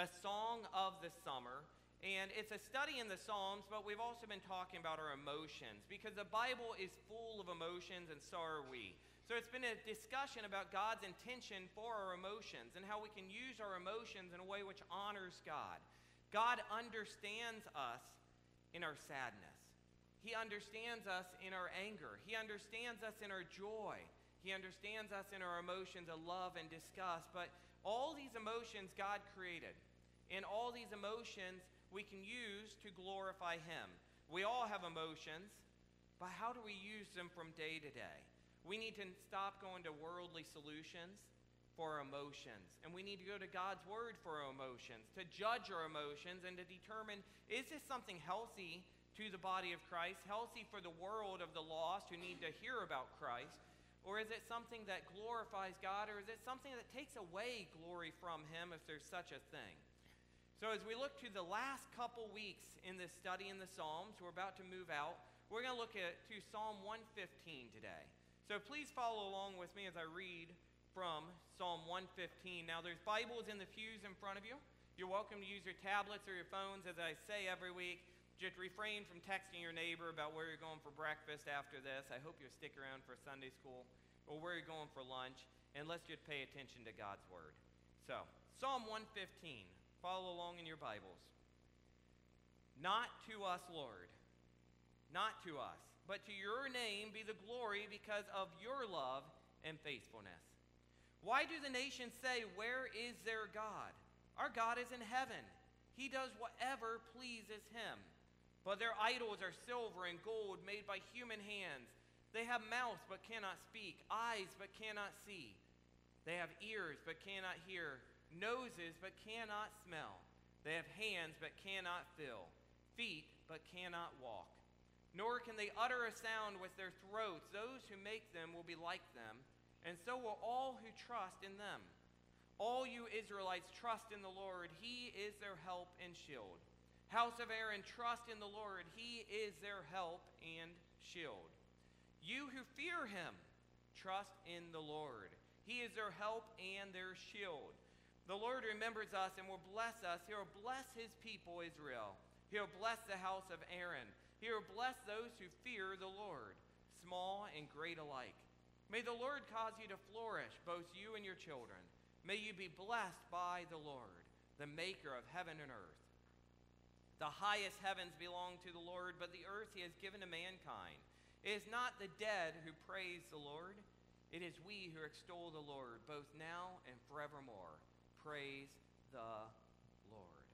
a song of the summer. And it's a study in the Psalms, but we've also been talking about our emotions because the Bible is full of emotions, and so are we. So it's been a discussion about God's intention for our emotions and how we can use our emotions in a way which honors God. God understands us in our sadness, He understands us in our anger, He understands us in our joy, He understands us in our emotions of love and disgust. But all these emotions God created, and all these emotions we can use to glorify Him. We all have emotions, but how do we use them from day to day? We need to stop going to worldly solutions for emotions. And we need to go to God's Word for our emotions, to judge our emotions, and to determine is this something healthy to the body of Christ, healthy for the world of the lost who need to hear about Christ? Or is it something that glorifies God, or is it something that takes away glory from Him if there's such a thing? So, as we look to the last couple weeks in this study in the Psalms, we're about to move out. We're going to look at to Psalm 115 today. So, please follow along with me as I read from Psalm 115. Now, there's Bibles in the pews in front of you. You're welcome to use your tablets or your phones, as I say every week. Just refrain from texting your neighbor about where you're going for breakfast after this. I hope you'll stick around for Sunday school or where you're going for lunch, and let's just pay attention to God's Word. So, Psalm 115. Follow along in your Bibles. Not to us, Lord, not to us, but to your name be the glory because of your love and faithfulness. Why do the nations say, Where is their God? Our God is in heaven. He does whatever pleases him. But their idols are silver and gold made by human hands. They have mouths but cannot speak, eyes but cannot see. They have ears but cannot hear noses but cannot smell. They have hands but cannot feel, feet but cannot walk. Nor can they utter a sound with their throats. Those who make them will be like them, and so will all who trust in them. All you Israelites trust in the Lord. He is their help and shield. House of Aaron, trust in the Lord. He is their help and shield. You who fear him, trust in the Lord. He is their help and their shield. The Lord remembers us and will bless us. He will bless his people, Israel. He will bless the house of Aaron. He will bless those who fear the Lord, small and great alike. May the Lord cause you to flourish, both you and your children. May you be blessed by the Lord, the maker of heaven and earth. The highest heavens belong to the Lord, but the earth he has given to mankind. It is not the dead who praise the Lord, it is we who extol the Lord, both now and forevermore. Praise the Lord.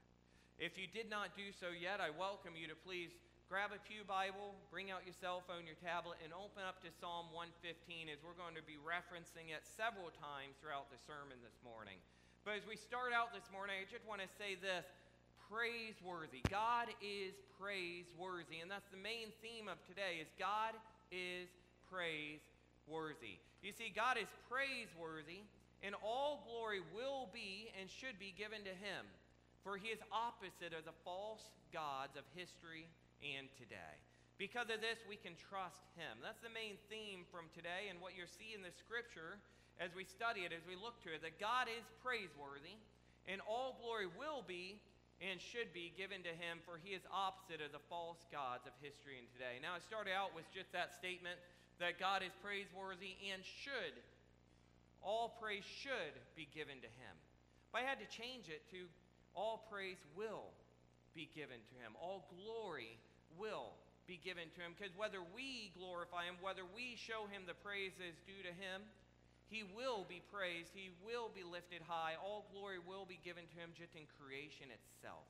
If you did not do so yet, I welcome you to please grab a Pew Bible, bring out your cell phone, your tablet, and open up to Psalm 115 as we're going to be referencing it several times throughout the sermon this morning. But as we start out this morning, I just want to say this praiseworthy. God is praiseworthy. And that's the main theme of today is God is praiseworthy. You see, God is praiseworthy and all glory will be and should be given to him, for he is opposite of the false gods of history and today. Because of this, we can trust him. That's the main theme from today, and what you see in the scripture as we study it, as we look to it, that God is praiseworthy, and all glory will be and should be given to him, for he is opposite of the false gods of history and today. Now, I started out with just that statement that God is praiseworthy and should all praise should be given to him. But I had to change it to all praise will be given to him. All glory will be given to him. Because whether we glorify him, whether we show him the praises due to him, he will be praised. He will be lifted high. All glory will be given to him just in creation itself.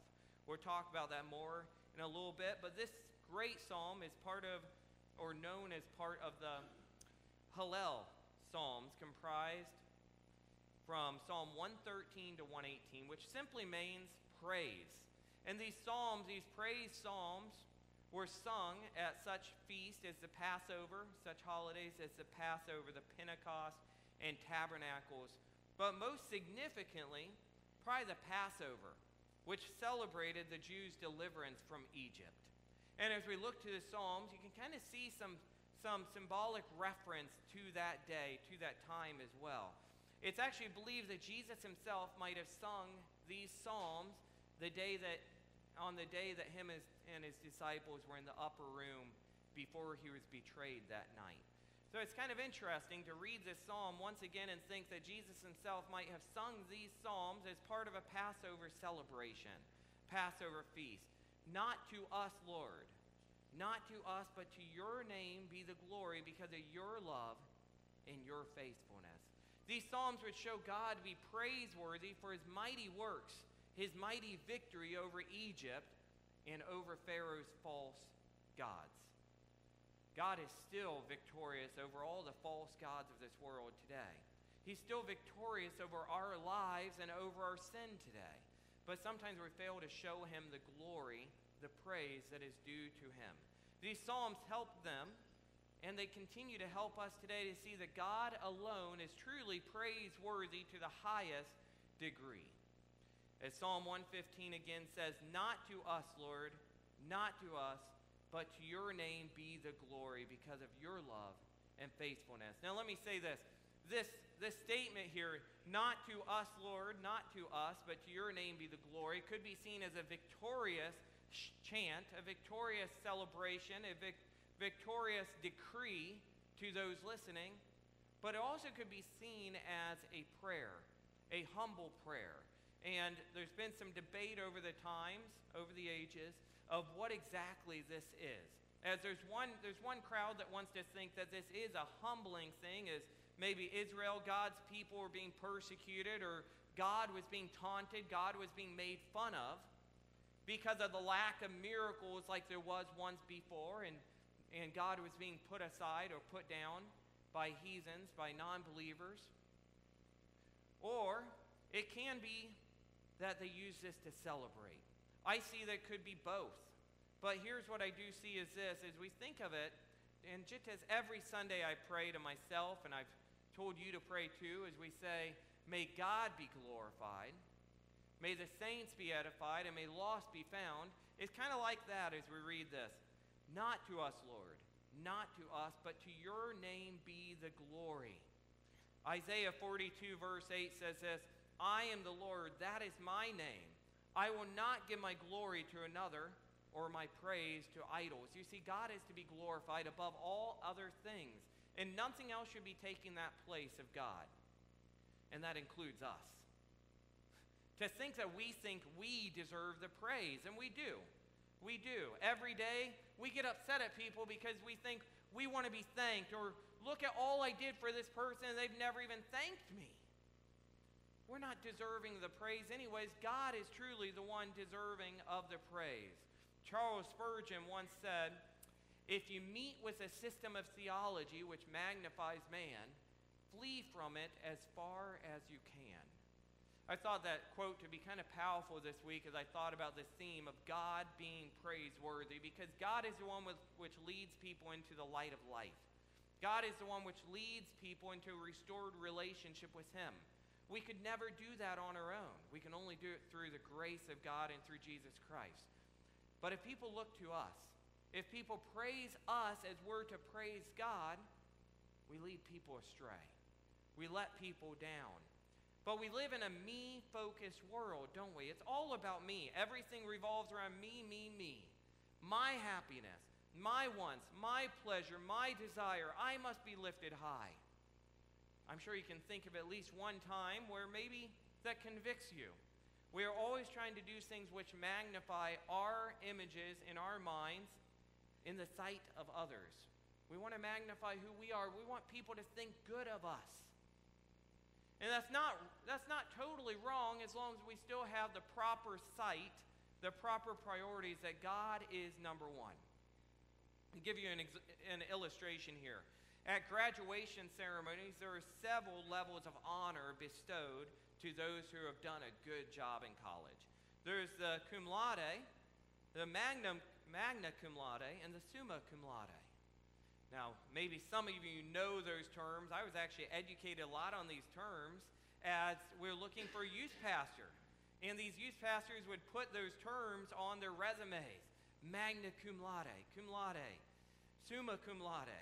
We'll talk about that more in a little bit. But this great psalm is part of, or known as part of the Hallel psalms comprised from Psalm 113 to 118, which simply means praise. And these psalms, these praise psalms, were sung at such feasts as the Passover, such holidays as the Passover, the Pentecost, and Tabernacles. But most significantly, probably the Passover, which celebrated the Jews' deliverance from Egypt. And as we look to the Psalms, you can kind of see some some symbolic reference to that day, to that time as well. It's actually believed that Jesus himself might have sung these psalms the day that on the day that him and his disciples were in the upper room before he was betrayed that night. So it's kind of interesting to read this psalm once again and think that Jesus himself might have sung these psalms as part of a Passover celebration, Passover feast. Not to us, Lord, not to us, but to your name be the glory because of your love and your faithfulness. These psalms would show God to be praiseworthy for his mighty works his mighty victory over Egypt and over Pharaoh's false gods. God is still victorious over all the false gods of this world today. He's still victorious over our lives and over our sin today. But sometimes we fail to show him the glory, the praise that is due to him. These Psalms help them, and they continue to help us today to see that God alone is truly praiseworthy to the highest degree. As Psalm 115 again says, Not to us, Lord, not to us, but to your name be the glory because of your love and faithfulness. Now, let me say this. This, this statement here, not to us, Lord, not to us, but to your name be the glory, could be seen as a victorious chant, a victorious celebration, a vic- victorious decree to those listening, but it also could be seen as a prayer, a humble prayer and there's been some debate over the times, over the ages, of what exactly this is. As there's one, there's one crowd that wants to think that this is a humbling thing, as maybe Israel, God's people, were being persecuted, or God was being taunted, God was being made fun of because of the lack of miracles like there was once before, and, and God was being put aside or put down by heathens, by non believers. Or it can be that they use this to celebrate. I see that could be both. But here's what I do see is this as we think of it, and just as every Sunday I pray to myself, and I've told you to pray too, as we say, May God be glorified, may the saints be edified, and may lost be found. It's kind of like that as we read this. Not to us, Lord, not to us, but to your name be the glory. Isaiah 42, verse 8 says this I am the Lord, that is my name. I will not give my glory to another or my praise to idols. You see, God is to be glorified above all other things, and nothing else should be taking that place of God. And that includes us. To think that we think we deserve the praise, and we do. We do. Every day, we get upset at people because we think we want to be thanked, or look at all I did for this person, and they've never even thanked me. We're not deserving the praise, anyways. God is truly the one deserving of the praise. Charles Spurgeon once said, If you meet with a system of theology which magnifies man, flee from it as far as you can. I thought that quote to be kind of powerful this week as I thought about this theme of God being praiseworthy because God is the one with, which leads people into the light of life. God is the one which leads people into a restored relationship with Him. We could never do that on our own. We can only do it through the grace of God and through Jesus Christ. But if people look to us, if people praise us as we're to praise God, we lead people astray. We let people down. But we live in a me focused world, don't we? It's all about me. Everything revolves around me, me, me. My happiness, my wants, my pleasure, my desire. I must be lifted high. I'm sure you can think of at least one time where maybe that convicts you. We are always trying to do things which magnify our images in our minds in the sight of others. We want to magnify who we are. We want people to think good of us. And that's not, that's not totally wrong as long as we still have the proper sight, the proper priorities that God is number one. I'll give you an, an illustration here. At graduation ceremonies, there are several levels of honor bestowed to those who have done a good job in college. There's the cum laude, the magnum, magna cum laude, and the summa cum laude. Now, maybe some of you know those terms. I was actually educated a lot on these terms as we're looking for a youth pastor. And these youth pastors would put those terms on their resumes magna cum laude, cum laude, summa cum laude.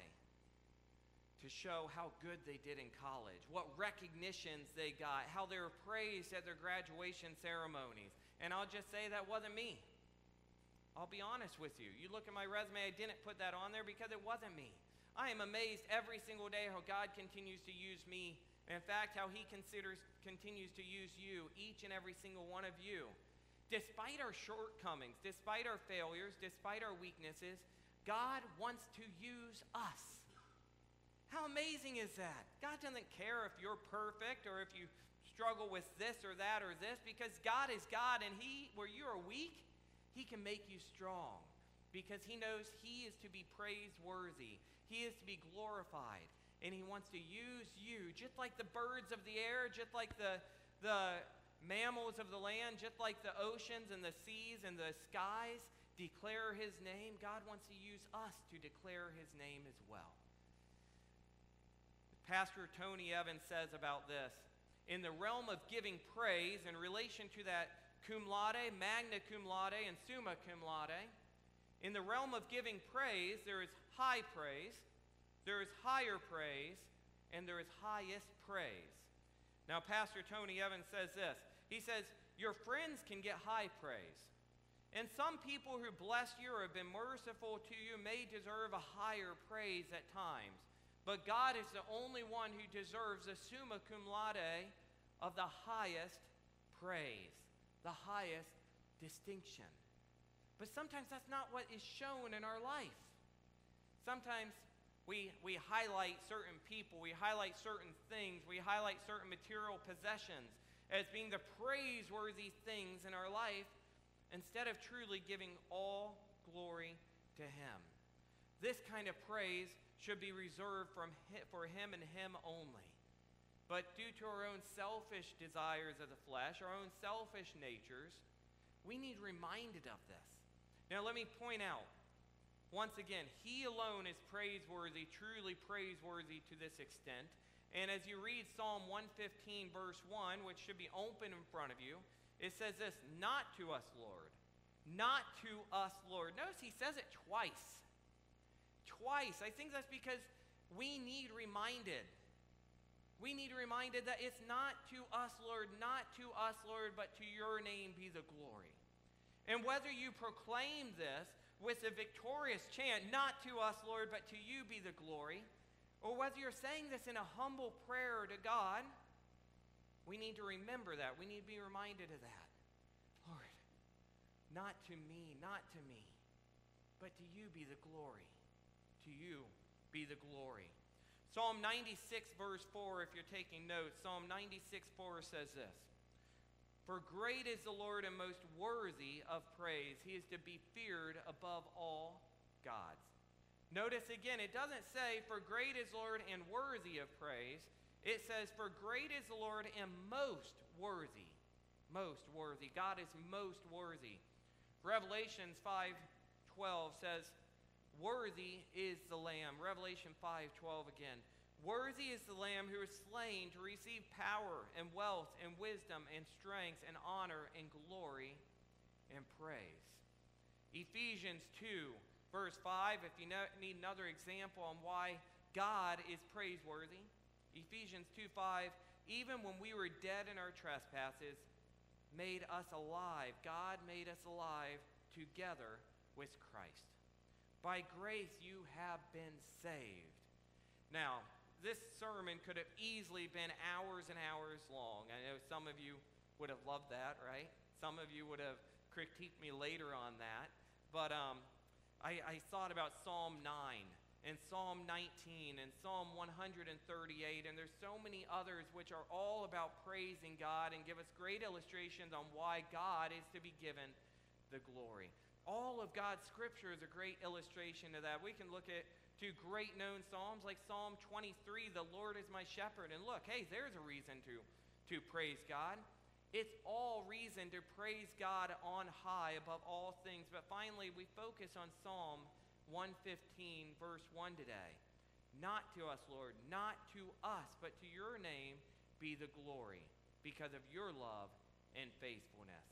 to show how good they did in college, what recognitions they got, how they were praised at their graduation ceremonies. And I'll just say that wasn't me. I'll be honest with you. You look at my resume, I didn't put that on there because it wasn't me. I am amazed every single day how God continues to use me. In fact, how He considers, continues to use you, each and every single one of you. Despite our shortcomings, despite our failures, despite our weaknesses, God wants to use us. How amazing is that? God doesn't care if you're perfect or if you struggle with this or that or this because God is God and he where you are weak, he can make you strong because he knows he is to be praiseworthy. He is to be glorified and he wants to use you just like the birds of the air, just like the the mammals of the land, just like the oceans and the seas and the skies declare his name. God wants to use us to declare his name as well. Pastor Tony Evans says about this in the realm of giving praise in relation to that cum laude, magna cum laude, and summa cum laude, in the realm of giving praise, there is high praise, there is higher praise, and there is highest praise. Now, Pastor Tony Evans says this He says, Your friends can get high praise. And some people who blessed you or have been merciful to you may deserve a higher praise at times. But God is the only one who deserves the summa cum laude of the highest praise, the highest distinction. But sometimes that's not what is shown in our life. Sometimes we, we highlight certain people, we highlight certain things, we highlight certain material possessions as being the praiseworthy things in our life instead of truly giving all glory to Him. This kind of praise should be reserved from for him and him only. But due to our own selfish desires of the flesh, our own selfish natures, we need reminded of this. Now, let me point out once again, he alone is praiseworthy, truly praiseworthy to this extent. And as you read Psalm 115, verse 1, which should be open in front of you, it says this Not to us, Lord. Not to us, Lord. Notice he says it twice twice. I think that's because we need reminded. We need to reminded that it's not to us, Lord, not to us, Lord, but to your name be the glory. And whether you proclaim this with a victorious chant, not to us, Lord, but to you be the glory, or whether you're saying this in a humble prayer to God, we need to remember that. We need to be reminded of that. Lord, not to me, not to me, but to you be the glory. To you be the glory. Psalm 96, verse 4, if you're taking notes, Psalm 96, 4 says this For great is the Lord and most worthy of praise. He is to be feared above all gods. Notice again, it doesn't say, For great is Lord and worthy of praise. It says, For great is the Lord and most worthy. Most worthy. God is most worthy. Revelations 5 12 says, Worthy is the Lamb. Revelation 5:12 again. Worthy is the Lamb who is slain to receive power and wealth and wisdom and strength and honor and glory and praise. Ephesians 2, verse 5, if you need another example on why God is praiseworthy, Ephesians 2 5, even when we were dead in our trespasses, made us alive. God made us alive together with Christ. By grace you have been saved. Now, this sermon could have easily been hours and hours long. I know some of you would have loved that, right? Some of you would have critiqued me later on that. But um, I, I thought about Psalm 9 and Psalm 19 and Psalm 138, and there's so many others which are all about praising God and give us great illustrations on why God is to be given the glory all of God's scripture is a great illustration of that. We can look at two great known psalms like Psalm 23, the Lord is my shepherd. And look, hey, there's a reason to, to praise God. It's all reason to praise God on high above all things. But finally, we focus on Psalm 115, verse 1 today. Not to us, Lord, not to us, but to your name be the glory because of your love and faithfulness.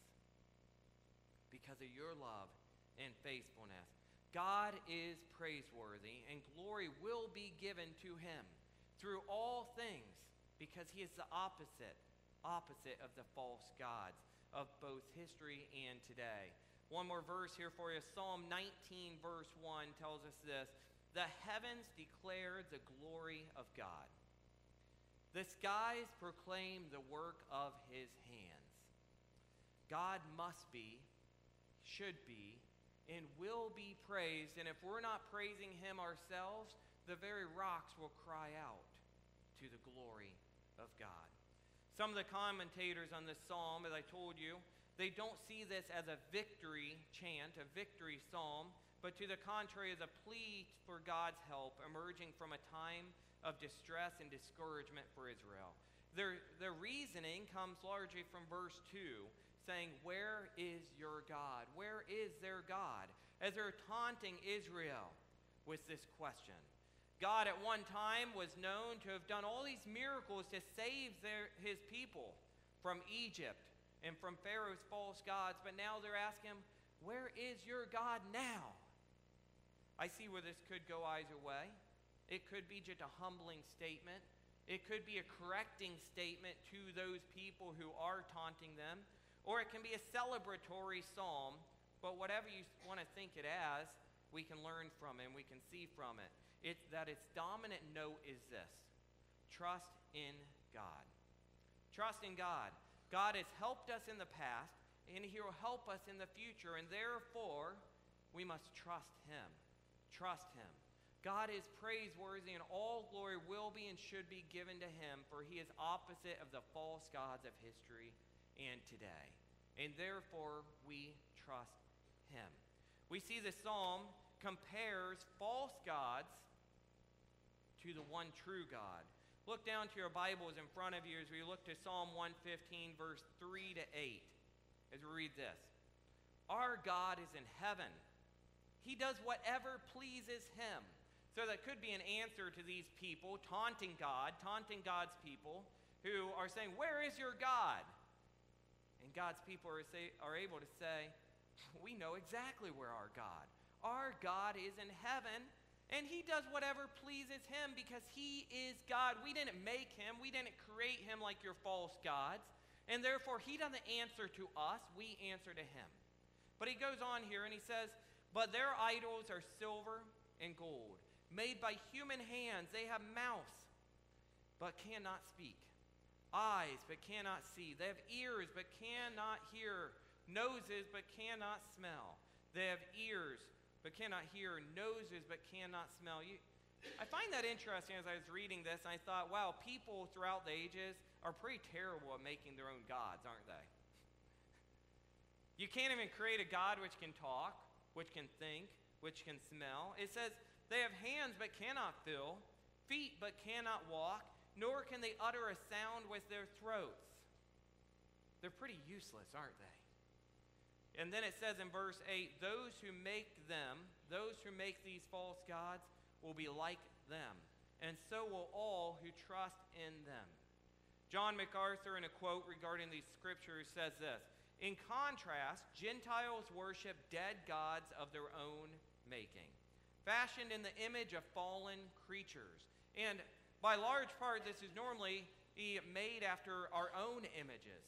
Because of your love and faithfulness. God is praiseworthy, and glory will be given to him through all things, because he is the opposite, opposite of the false gods of both history and today. One more verse here for you. Psalm 19, verse 1 tells us this The heavens declare the glory of God, the skies proclaim the work of his hands. God must be, should be, and will be praised. And if we're not praising him ourselves, the very rocks will cry out to the glory of God. Some of the commentators on this psalm, as I told you, they don't see this as a victory chant, a victory psalm, but to the contrary, as a plea for God's help emerging from a time of distress and discouragement for Israel. Their, their reasoning comes largely from verse 2 saying, Where is your God? Where is their God? As they're taunting Israel with this question. God at one time was known to have done all these miracles to save their, his people from Egypt and from Pharaoh's false gods, but now they're asking him, Where is your God now? I see where this could go either way. It could be just a humbling statement. It could be a correcting statement to those people who are taunting them or it can be a celebratory psalm, but whatever you want to think it as, we can learn from it and we can see from it. It's that its dominant note is this trust in God. Trust in God. God has helped us in the past, and He will help us in the future, and therefore we must trust Him. Trust Him. God is praiseworthy, and all glory will be and should be given to Him, for He is opposite of the false gods of history and today. And therefore, we trust him. We see the psalm compares false gods to the one true God. Look down to your Bibles in front of you as we look to Psalm 115, verse 3 to 8, as we read this. Our God is in heaven. He does whatever pleases him. So that could be an answer to these people taunting God, taunting God's people, who are saying, Where is your God? God's people are, say, are able to say, We know exactly where our God. Our God is in heaven, and He does whatever pleases Him because He is God. We didn't make Him, we didn't create Him like your false gods. And therefore, He doesn't answer to us, we answer to Him. But He goes on here and He says, But their idols are silver and gold, made by human hands. They have mouths, but cannot speak eyes but cannot see. They have ears but cannot hear, noses but cannot smell. They have ears but cannot hear, noses but cannot smell. You, I find that interesting as I was reading this, and I thought, wow, people throughout the ages are pretty terrible at making their own gods, aren't they? You can't even create a God which can talk, which can think, which can smell. It says they have hands but cannot feel, feet but cannot walk, nor can they utter a sound with their throats. They're pretty useless, aren't they? And then it says in verse 8 those who make them, those who make these false gods, will be like them, and so will all who trust in them. John MacArthur, in a quote regarding these scriptures, says this In contrast, Gentiles worship dead gods of their own making, fashioned in the image of fallen creatures. And by large part, this is normally made after our own images,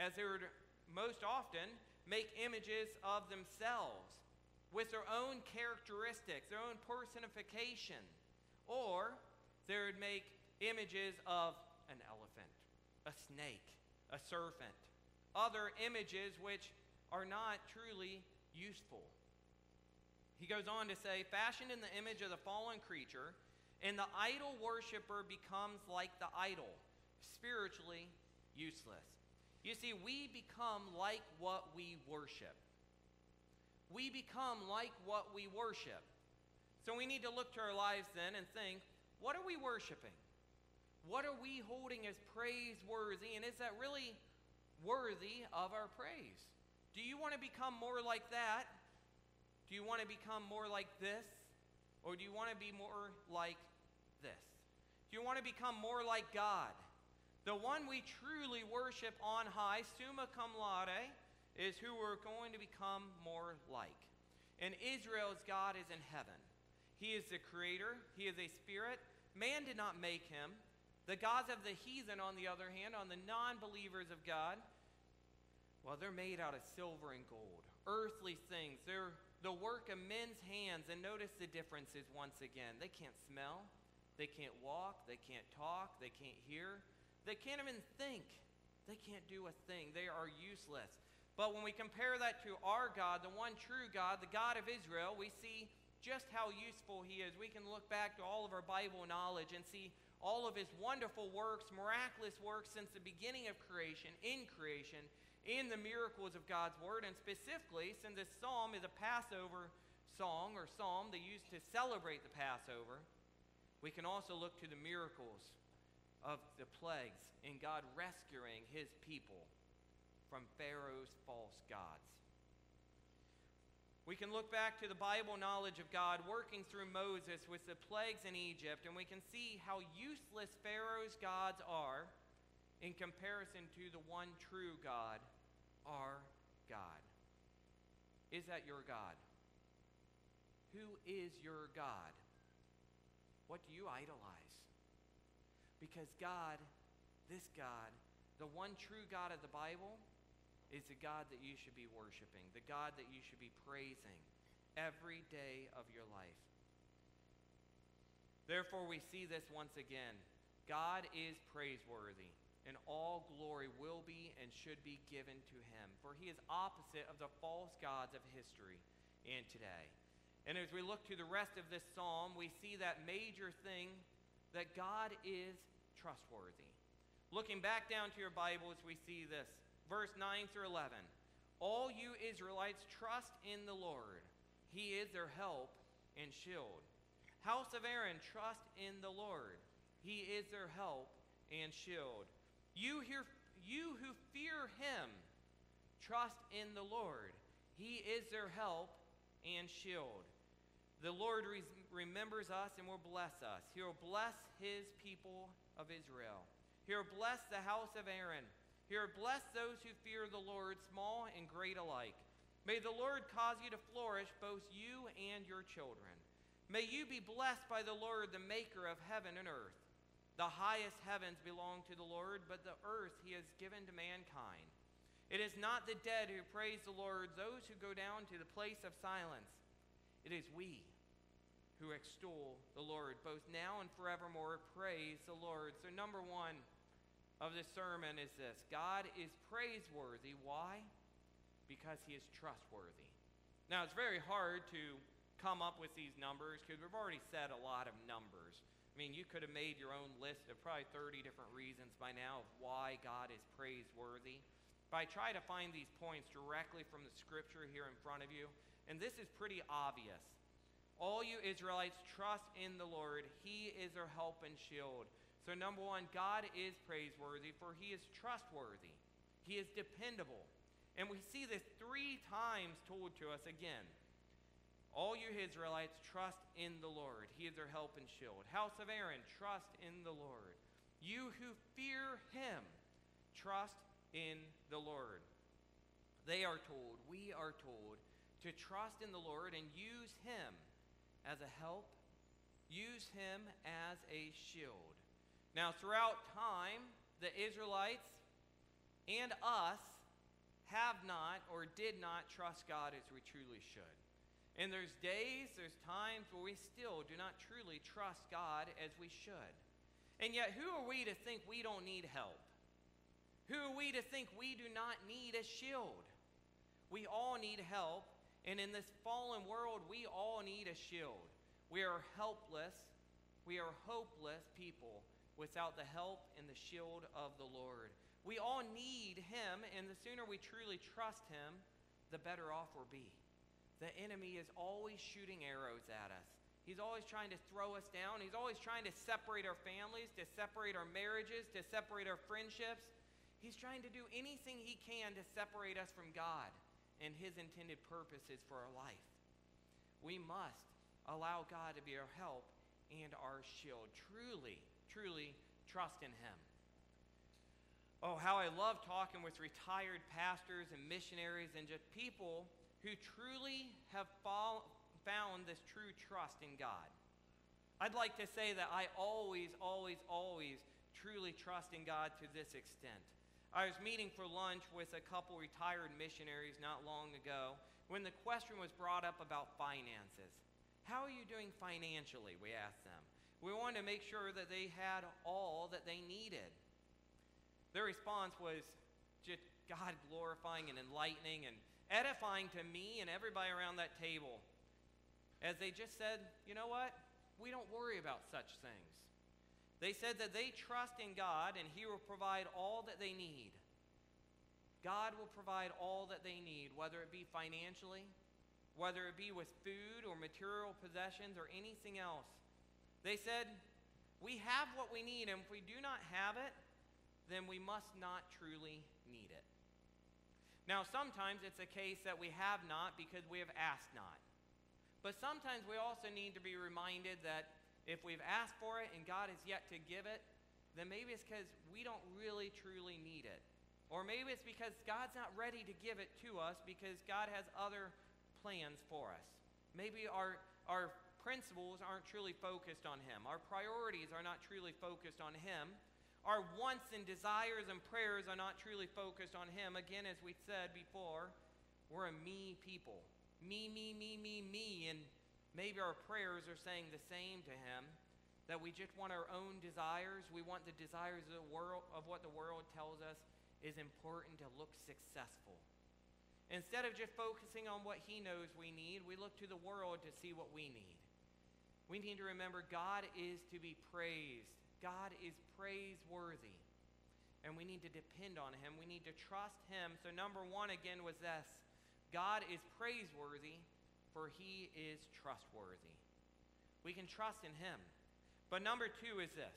as they would most often make images of themselves with their own characteristics, their own personification, or they would make images of an elephant, a snake, a serpent, other images which are not truly useful. He goes on to say, fashioned in the image of the fallen creature, and the idol worshiper becomes like the idol, spiritually useless. You see, we become like what we worship. We become like what we worship. So we need to look to our lives then and think what are we worshiping? What are we holding as praiseworthy? And is that really worthy of our praise? Do you want to become more like that? Do you want to become more like this? Or do you want to be more like? You want to become more like God? The one we truly worship on high, summa cum laude, is who we're going to become more like. And Israel's God is in heaven. He is the creator, He is a spirit. Man did not make him. The gods of the heathen, on the other hand, on the non believers of God, well, they're made out of silver and gold, earthly things. They're the work of men's hands. And notice the differences once again. They can't smell, they can't walk, they can't talk, they can't hear, they can't even think. They can't do a thing. They are useless. But when we compare that to our God, the one true God, the God of Israel, we see just how useful He is. We can look back to all of our Bible knowledge and see all of His wonderful works, miraculous works since the beginning of creation, in creation, in the miracles of God's Word. And specifically, since this psalm is a Passover song or psalm they used to celebrate the Passover, we can also look to the miracles of the plagues and God rescuing His people from Pharaoh's false gods. We can look back to the Bible knowledge of God working through Moses with the plagues in Egypt, and we can see how useless Pharaoh's gods are in comparison to the one true God, our God. Is that your God? Who is your God? What do you idolize? Because God, this God, the one true God of the Bible, is the God that you should be worshiping, the God that you should be praising every day of your life. Therefore, we see this once again. God is praiseworthy, and all glory will be and should be given to him, for he is opposite of the false gods of history and today. And as we look to the rest of this psalm, we see that major thing that God is trustworthy. Looking back down to your Bibles, we see this verse 9 through 11. All you Israelites trust in the Lord. He is their help and shield. House of Aaron, trust in the Lord. He is their help and shield. You, hear, you who fear him, trust in the Lord. He is their help and shield. The Lord re- remembers us and will bless us. He will bless his people of Israel. He will bless the house of Aaron. He will bless those who fear the Lord, small and great alike. May the Lord cause you to flourish, both you and your children. May you be blessed by the Lord, the maker of heaven and earth. The highest heavens belong to the Lord, but the earth he has given to mankind. It is not the dead who praise the Lord, those who go down to the place of silence. It is we who extol the Lord, both now and forevermore. Praise the Lord. So, number one, of this sermon is this God is praiseworthy. Why? Because he is trustworthy. Now, it's very hard to come up with these numbers because we've already said a lot of numbers. I mean, you could have made your own list of probably 30 different reasons by now of why God is praiseworthy. But I try to find these points directly from the scripture here in front of you, and this is pretty obvious. All you Israelites, trust in the Lord. He is our help and shield. So, number one, God is praiseworthy, for he is trustworthy, he is dependable. And we see this three times told to us again. All you Israelites, trust in the Lord. He is their help and shield. House of Aaron, trust in the Lord. You who fear him, trust in the Lord. They are told, we are told, to trust in the Lord and use him as a help, use him as a shield. Now, throughout time, the Israelites and us have not or did not trust God as we truly should. And there's days, there's times where we still do not truly trust God as we should. And yet, who are we to think we don't need help? Who are we to think we do not need a shield? We all need help, and in this fallen world, we all need a shield. We are helpless, we are hopeless people without the help and the shield of the Lord. We all need Him, and the sooner we truly trust Him, the better off we'll be. The enemy is always shooting arrows at us. He's always trying to throw us down. He's always trying to separate our families, to separate our marriages, to separate our friendships. He's trying to do anything he can to separate us from God and his intended purposes for our life. We must allow God to be our help and our shield. Truly, truly trust in Him. Oh, how I love talking with retired pastors and missionaries and just people who truly have fall, found this true trust in God. I'd like to say that I always, always, always truly trust in God to this extent. I was meeting for lunch with a couple retired missionaries not long ago when the question was brought up about finances. How are you doing financially? We asked them. We wanted to make sure that they had all that they needed. Their response was just God glorifying and enlightening and edifying to me and everybody around that table. As they just said, you know what? We don't worry about such things. They said that they trust in God and He will provide all that they need. God will provide all that they need, whether it be financially, whether it be with food or material possessions or anything else. They said, We have what we need, and if we do not have it, then we must not truly need it. Now, sometimes it's a case that we have not because we have asked not. But sometimes we also need to be reminded that if we've asked for it and God has yet to give it, then maybe it's because we don't really truly need it. Or maybe it's because God's not ready to give it to us because God has other plans for us. Maybe our, our principles aren't truly focused on Him. Our priorities are not truly focused on Him. Our wants and desires and prayers are not truly focused on Him. Again, as we said before, we're a me people. Me, me, me, me, me. And maybe our prayers are saying the same to Him that we just want our own desires. We want the desires of the world of what the world tells us is important to look successful. Instead of just focusing on what he knows we need, we look to the world to see what we need. We need to remember God is to be praised. God is praiseworthy. And we need to depend on him. We need to trust him. So, number one again was this God is praiseworthy, for he is trustworthy. We can trust in him. But number two is this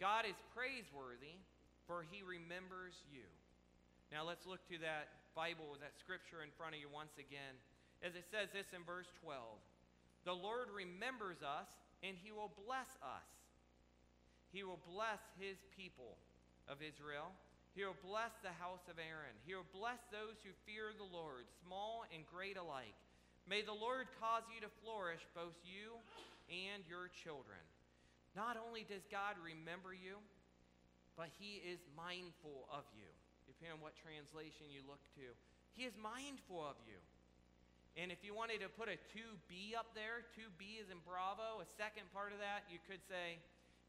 God is praiseworthy, for he remembers you. Now, let's look to that Bible, that scripture in front of you once again. As it says this in verse 12. The Lord remembers us, and he will bless us. He will bless his people of Israel. He will bless the house of Aaron. He will bless those who fear the Lord, small and great alike. May the Lord cause you to flourish, both you and your children. Not only does God remember you, but he is mindful of you. Depending on what translation you look to, he is mindful of you. And if you wanted to put a 2B up there, 2B is in Bravo, a second part of that, you could say,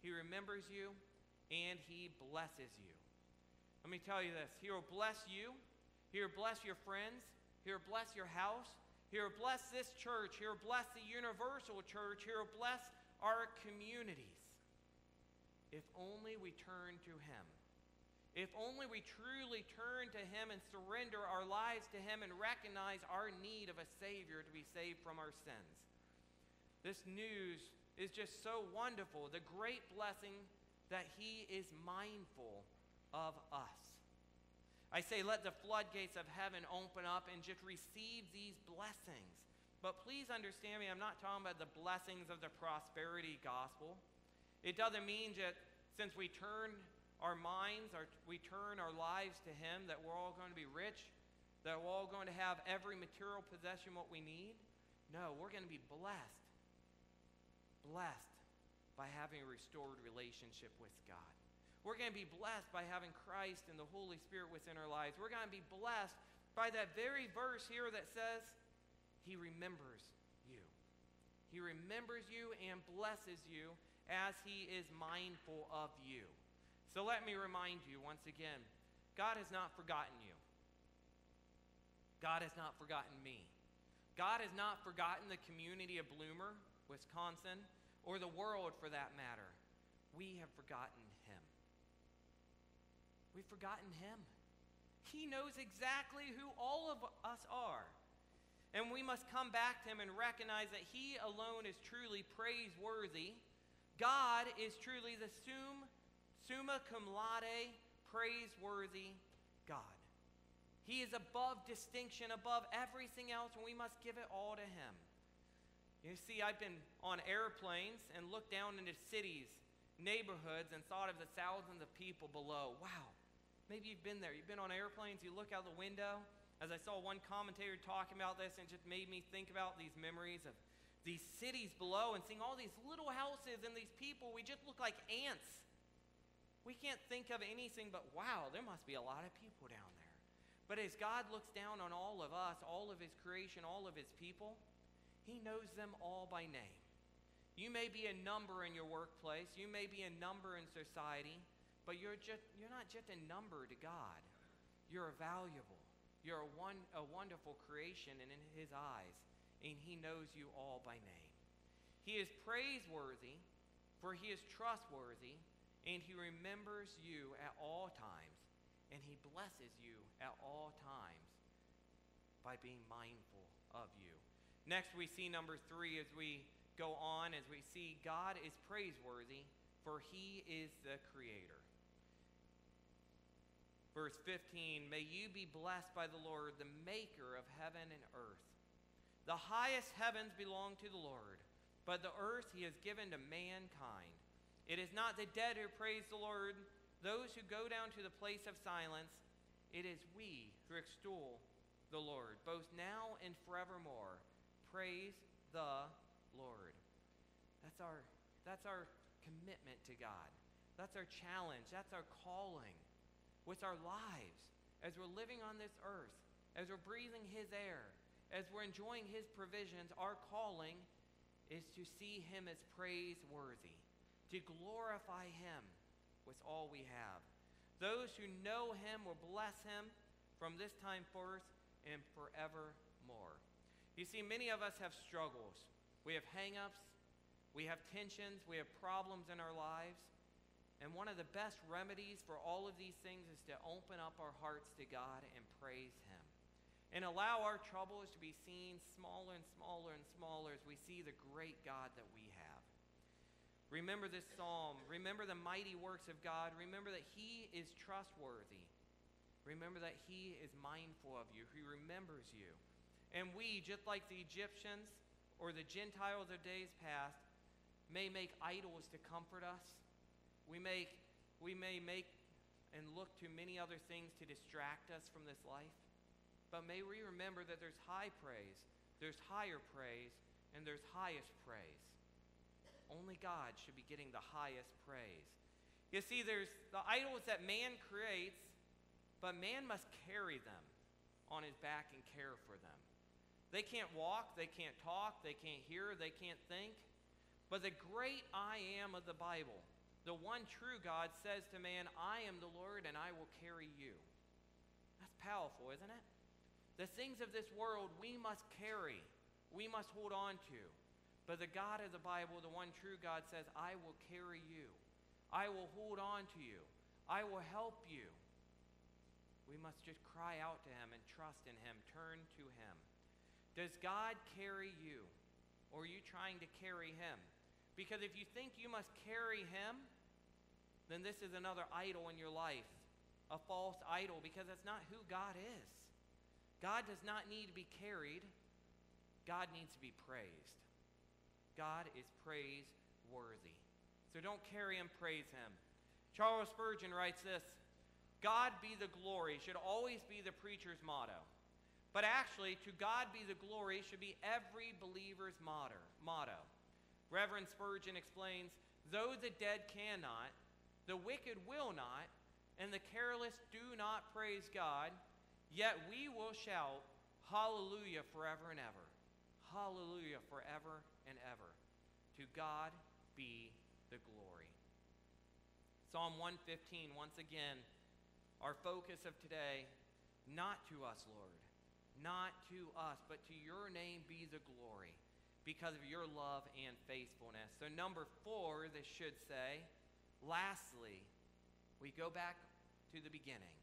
He remembers you and He blesses you. Let me tell you this He will bless you, He will bless your friends, He will bless your house, He will bless this church, He will bless the universal church, He will bless our communities. If only we turn to Him. If only we truly turn to Him and surrender our lives to Him and recognize our need of a Savior to be saved from our sins. This news is just so wonderful. The great blessing that He is mindful of us. I say, let the floodgates of heaven open up and just receive these blessings. But please understand me, I'm not talking about the blessings of the prosperity gospel. It doesn't mean that since we turn our minds, our, we turn our lives to Him, that we're all going to be rich, that we're all going to have every material possession what we need. No, we're going to be blessed. Blessed by having a restored relationship with God. We're going to be blessed by having Christ and the Holy Spirit within our lives. We're going to be blessed by that very verse here that says, He remembers you. He remembers you and blesses you as He is mindful of you. So let me remind you once again God has not forgotten you. God has not forgotten me. God has not forgotten the community of Bloomer, Wisconsin, or the world for that matter. We have forgotten him. We've forgotten him. He knows exactly who all of us are. And we must come back to him and recognize that he alone is truly praiseworthy. God is truly the sum summa cum laude, praiseworthy God. He is above distinction, above everything else, and we must give it all to Him. You see, I've been on airplanes and looked down into cities, neighborhoods, and thought of the thousands of people below. Wow, maybe you've been there. You've been on airplanes, you look out the window, as I saw one commentator talking about this, and it just made me think about these memories of these cities below and seeing all these little houses and these people. We just look like ants. We can't think of anything but, wow, there must be a lot of people down there. But as God looks down on all of us, all of His creation, all of His people, He knows them all by name. You may be a number in your workplace, you may be a number in society, but you're, just, you're not just a number to God. You're valuable. You're a, one, a wonderful creation and in His eyes, and He knows you all by name. He is praiseworthy, for He is trustworthy, and He remembers you at all times, and He blesses you at all times by being mindful of you. Next, we see number three as we go on, as we see God is praiseworthy, for He is the Creator. Verse 15 May you be blessed by the Lord, the maker of heaven and earth. The highest heavens belong to the Lord, but the earth he has given to mankind. It is not the dead who praise the Lord, those who go down to the place of silence. It is we who extol the Lord, both now and forevermore. Praise the Lord. That's our, that's our commitment to God. That's our challenge. That's our calling with our lives as we're living on this earth, as we're breathing His air, as we're enjoying His provisions. Our calling is to see Him as praiseworthy, to glorify Him with all we have. Those who know Him will bless Him from this time forth and forevermore. You see, many of us have struggles. We have hang ups, we have tensions, we have problems in our lives. And one of the best remedies for all of these things is to open up our hearts to God and praise Him. And allow our troubles to be seen smaller and smaller and smaller as we see the great God that we have. Remember this psalm. Remember the mighty works of God. Remember that He is trustworthy. Remember that He is mindful of you. He remembers you. And we, just like the Egyptians or the Gentiles of days past, may make idols to comfort us we may, we may make and look to many other things to distract us from this life, but may we remember that there's high praise, there's higher praise, and there's highest praise. Only God should be getting the highest praise. You see, there's the idols that man creates, but man must carry them on his back and care for them. They can't walk, they can't talk, they can't hear, they can't think. But the great I am of the Bible, the one true God says to man, I am the Lord and I will carry you. That's powerful, isn't it? The things of this world we must carry, we must hold on to. But the God of the Bible, the one true God, says, I will carry you. I will hold on to you. I will help you. We must just cry out to him and trust in him, turn to him. Does God carry you? Or are you trying to carry him? Because if you think you must carry him, then this is another idol in your life, a false idol, because that's not who God is. God does not need to be carried, God needs to be praised. God is praiseworthy. So don't carry him, praise him. Charles Spurgeon writes this God be the glory should always be the preacher's motto. But actually, to God be the glory should be every believer's motto. Reverend Spurgeon explains though the dead cannot, the wicked will not, and the careless do not praise God, yet we will shout, Hallelujah forever and ever. Hallelujah forever and ever. To God be the glory. Psalm 115, once again, our focus of today, not to us, Lord, not to us, but to your name be the glory because of your love and faithfulness. So, number four, this should say, Lastly, we go back to the beginning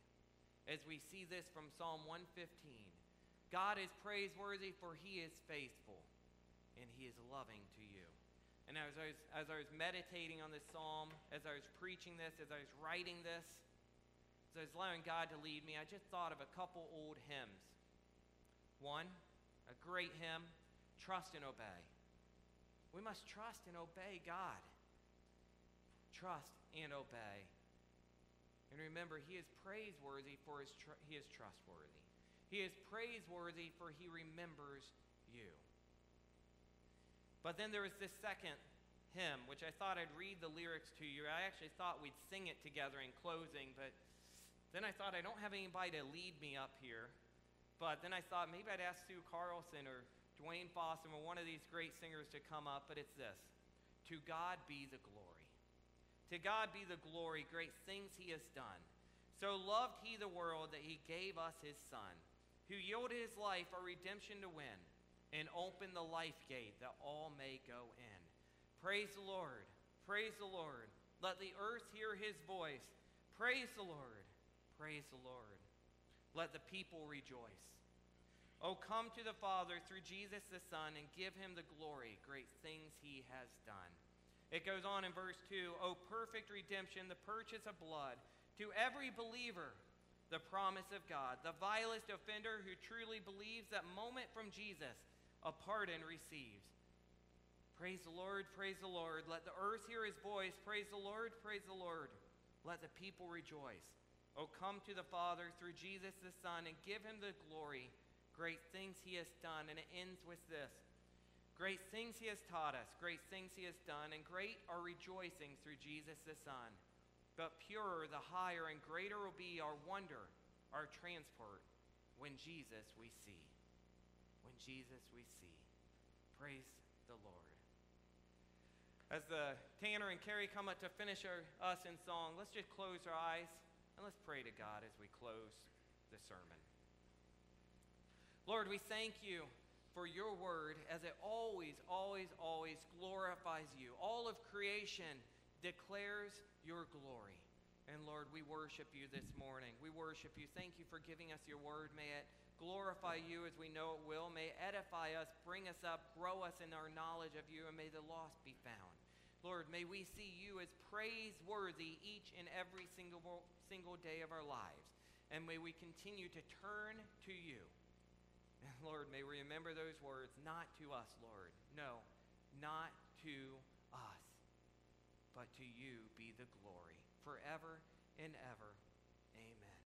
as we see this from Psalm 115. God is praiseworthy, for he is faithful, and he is loving to you. And as I, was, as I was meditating on this psalm, as I was preaching this, as I was writing this, as I was allowing God to lead me, I just thought of a couple old hymns. One, a great hymn, Trust and Obey. We must trust and obey God trust and obey. And remember, he is praiseworthy for his tr- he is trustworthy. He is praiseworthy, for he remembers you. But then there was this second hymn, which I thought I'd read the lyrics to you. I actually thought we'd sing it together in closing, but then I thought I don't have anybody to lead me up here. But then I thought maybe I'd ask Sue Carlson or Dwayne Fossum or one of these great singers to come up, but it's this To God be the glory. To God be the glory, great things he has done. So loved he the world that he gave us his Son, who yielded his life our redemption to win, and opened the life gate that all may go in. Praise the Lord. Praise the Lord. Let the earth hear his voice. Praise the Lord. Praise the Lord. Let the people rejoice. Oh, come to the Father through Jesus the Son and give him the glory, great things he has done. It goes on in verse 2 Oh, perfect redemption, the purchase of blood. To every believer, the promise of God. The vilest offender who truly believes that moment from Jesus, a pardon receives. Praise the Lord, praise the Lord. Let the earth hear his voice. Praise the Lord, praise the Lord. Let the people rejoice. Oh, come to the Father through Jesus the Son and give him the glory. Great things he has done. And it ends with this Great things he has taught us, great things he has done, and great are rejoicings through Jesus the Son. But purer, the higher, and greater will be our wonder, our transport, when Jesus we see. When Jesus we see. Praise the Lord. As the Tanner and Carrie come up to finish our, us in song, let's just close our eyes and let's pray to God as we close the sermon. Lord, we thank you for your word as it always, always, always glorifies you. All of creation declares your glory. And Lord, we worship you this morning. We worship you. Thank you for giving us your word. May it glorify you as we know it will. May it edify us, bring us up, grow us in our knowledge of you, and may the lost be found. Lord, may we see you as praiseworthy each and every single, single day of our lives. And may we continue to turn to you. Lord, may we remember those words, not to us, Lord. No, not to us, but to you be the glory forever and ever.